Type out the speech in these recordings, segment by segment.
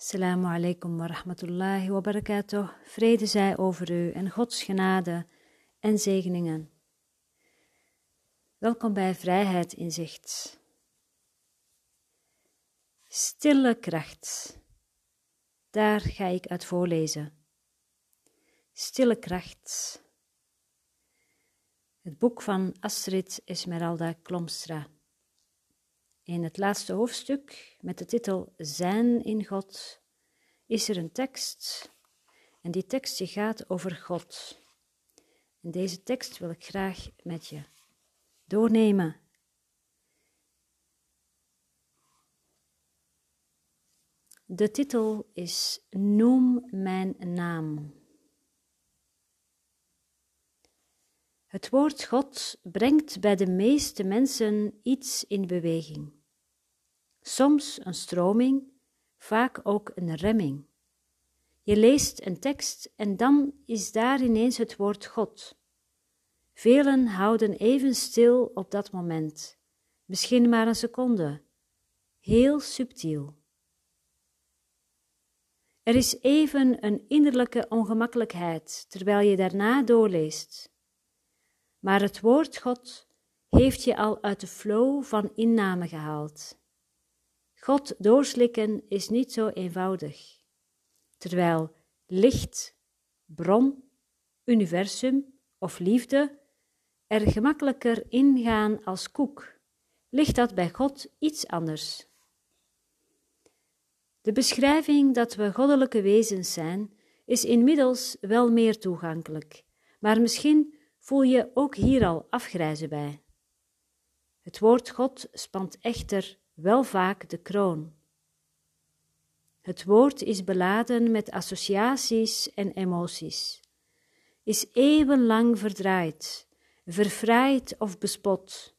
Assalamu alaikum wa rahmatullahi wa barakatuh. Vrede zij over u en Gods genade en zegeningen. Welkom bij Vrijheid in Zicht. Stille kracht. Daar ga ik uit voorlezen. Stille kracht. Het boek van Astrid Esmeralda Klomstra. In het laatste hoofdstuk met de titel Zijn in God is er een tekst en die tekst gaat over God. En deze tekst wil ik graag met je doornemen. De titel is Noem mijn naam. Het woord God brengt bij de meeste mensen iets in beweging. Soms een stroming, vaak ook een remming. Je leest een tekst en dan is daar ineens het woord God. Velen houden even stil op dat moment, misschien maar een seconde, heel subtiel. Er is even een innerlijke ongemakkelijkheid terwijl je daarna doorleest. Maar het woord God heeft je al uit de flow van inname gehaald. God doorslikken is niet zo eenvoudig. Terwijl licht, bron, universum of liefde er gemakkelijker ingaan als koek, ligt dat bij God iets anders. De beschrijving dat we goddelijke wezens zijn, is inmiddels wel meer toegankelijk, maar misschien voel je ook hier al afgrijzen bij. Het woord God spant echter wel vaak de kroon. Het woord is beladen met associaties en emoties, is eeuwenlang verdraaid, verfraaid of bespot,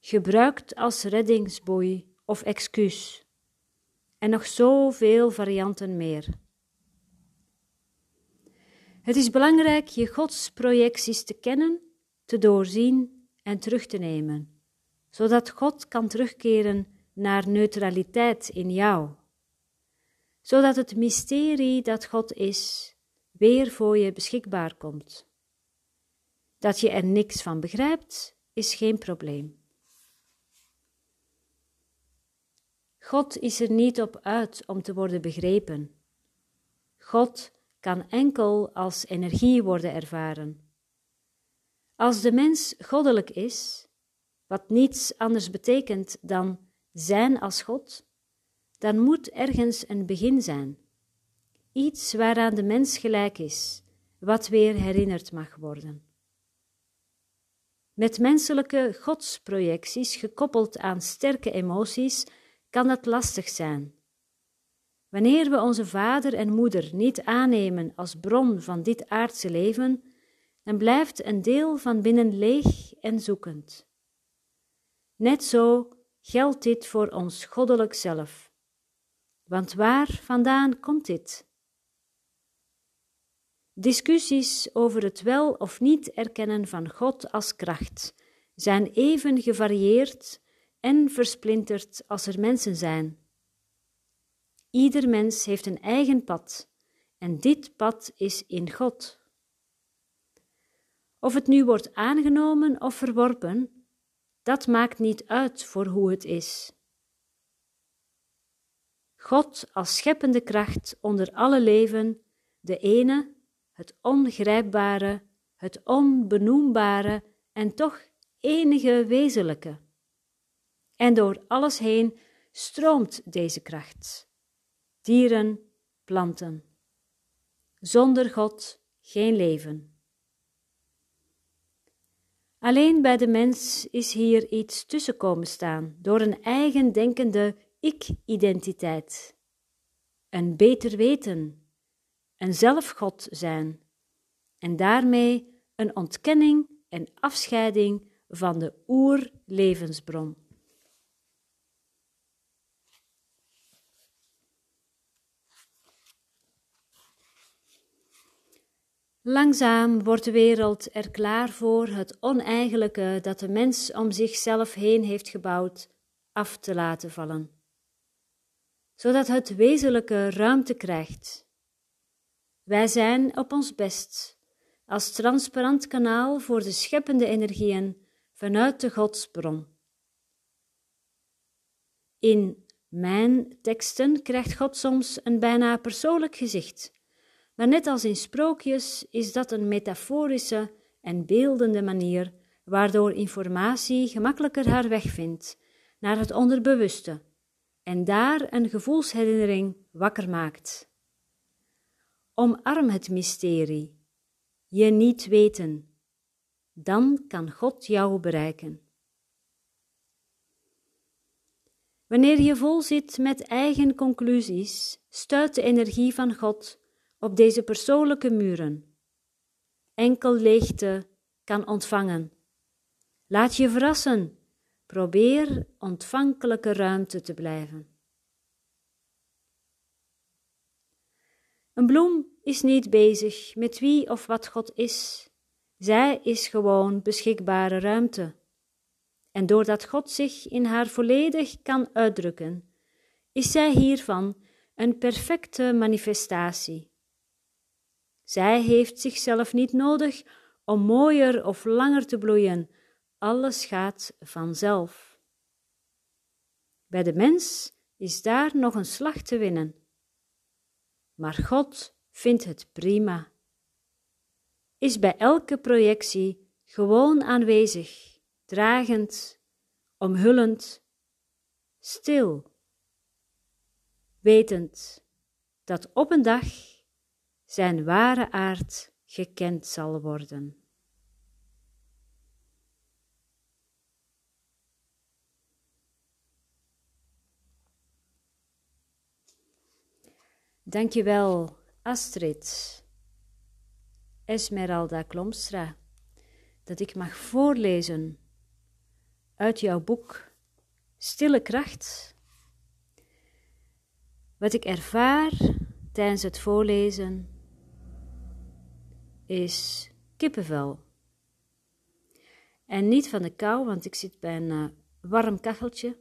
gebruikt als reddingsboei of excuus, en nog zoveel varianten meer. Het is belangrijk je Gods projecties te kennen, te doorzien en terug te nemen, zodat God kan terugkeren naar neutraliteit in jou, zodat het mysterie dat God is weer voor je beschikbaar komt. Dat je er niks van begrijpt, is geen probleem. God is er niet op uit om te worden begrepen. God kan enkel als energie worden ervaren. Als de mens goddelijk is, wat niets anders betekent dan zijn als God, dan moet ergens een begin zijn. Iets waaraan de mens gelijk is, wat weer herinnerd mag worden. Met menselijke godsprojecties gekoppeld aan sterke emoties kan dat lastig zijn. Wanneer we onze vader en moeder niet aannemen als bron van dit aardse leven, dan blijft een deel van binnen leeg en zoekend. Net zo geldt dit voor ons goddelijk zelf. Want waar vandaan komt dit? Discussies over het wel of niet erkennen van God als kracht zijn even gevarieerd en versplinterd als er mensen zijn. Ieder mens heeft een eigen pad en dit pad is in God. Of het nu wordt aangenomen of verworpen, dat maakt niet uit voor hoe het is. God als scheppende kracht onder alle leven, de ene, het ongrijpbare, het onbenoembare en toch enige wezenlijke. En door alles heen stroomt deze kracht. Dieren, planten. Zonder God geen leven. Alleen bij de mens is hier iets tussen komen staan door een eigen denkende ik-identiteit. Een beter weten, een zelfgod zijn en daarmee een ontkenning en afscheiding van de oerlevensbron. Langzaam wordt de wereld er klaar voor het oneigenlijke dat de mens om zichzelf heen heeft gebouwd af te laten vallen. zodat het wezenlijke ruimte krijgt. Wij zijn op ons best als transparant kanaal voor de scheppende energieën vanuit de godsbron. In mijn teksten krijgt God soms een bijna persoonlijk gezicht, maar net als in sprookjes is dat een metaforische en beeldende manier waardoor informatie gemakkelijker haar weg vindt naar het onderbewuste en daar een gevoelsherinnering wakker maakt. Omarm het mysterie, je niet weten, dan kan God jou bereiken. Wanneer je vol zit met eigen conclusies, stuit de energie van God op deze persoonlijke muren. Enkel leegte kan ontvangen. Laat je verrassen. Probeer ontvankelijke ruimte te blijven. Een bloem is niet bezig met wie of wat God is. Zij is gewoon beschikbare ruimte. En doordat God zich in haar volledig kan uitdrukken, is zij hiervan een perfecte manifestatie. Zij heeft zichzelf niet nodig om mooier of langer te bloeien, alles gaat vanzelf. Bij de mens is daar nog een slag te winnen. Maar God vindt het prima. Is bij elke projectie gewoon aanwezig, dragend, omhullend, stil, wetend dat op een dag zijn ware aard gekend zal worden. Dankjewel, Astrid, Esmeralda Klomstra, dat ik mag voorlezen uit jouw boek Stille Kracht. Wat ik ervaar tijdens het voorlezen is kippenvel. En niet van de kou, want ik zit bij een uh, warm kacheltje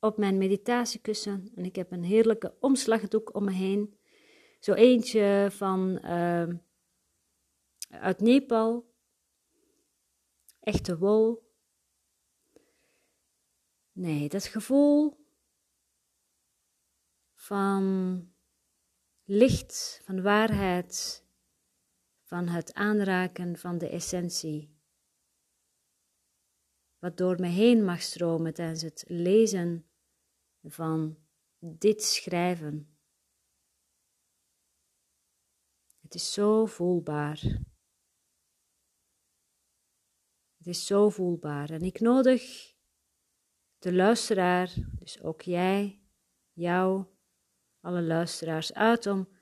op mijn meditatiekussen en ik heb een heerlijke omslagdoek om me heen. Zo eentje van uh, uit Nepal, echte wol. Nee, dat gevoel van licht, van waarheid, van het aanraken van de essentie. Wat door me heen mag stromen tijdens het lezen van dit schrijven. Het is zo voelbaar. Het is zo voelbaar. En ik nodig de luisteraar, dus ook jij, jou, alle luisteraars uit om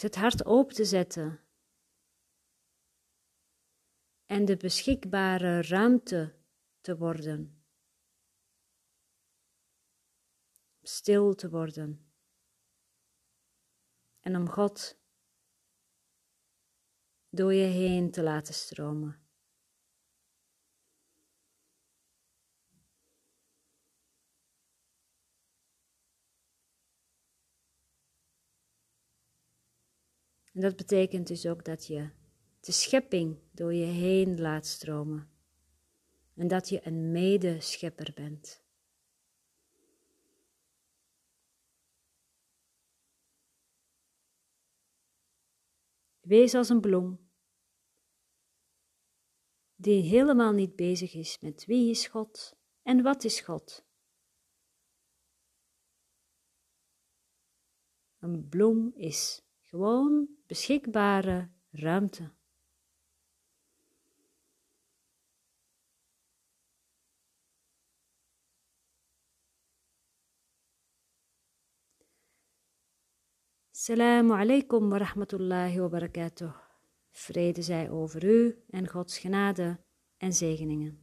het hart open te zetten en de beschikbare ruimte te worden. Stil te worden. En om God door je heen te laten stromen. En dat betekent dus ook dat je de schepping door je heen laat stromen. En dat je een medeschepper bent. Wees als een bloem die helemaal niet bezig is met wie is God en wat is God. Een bloem is gewoon beschikbare ruimte. Assalamu alaikum wa rahmatullahi wa barakatuh. Vrede zij over u en Gods genade en zegeningen.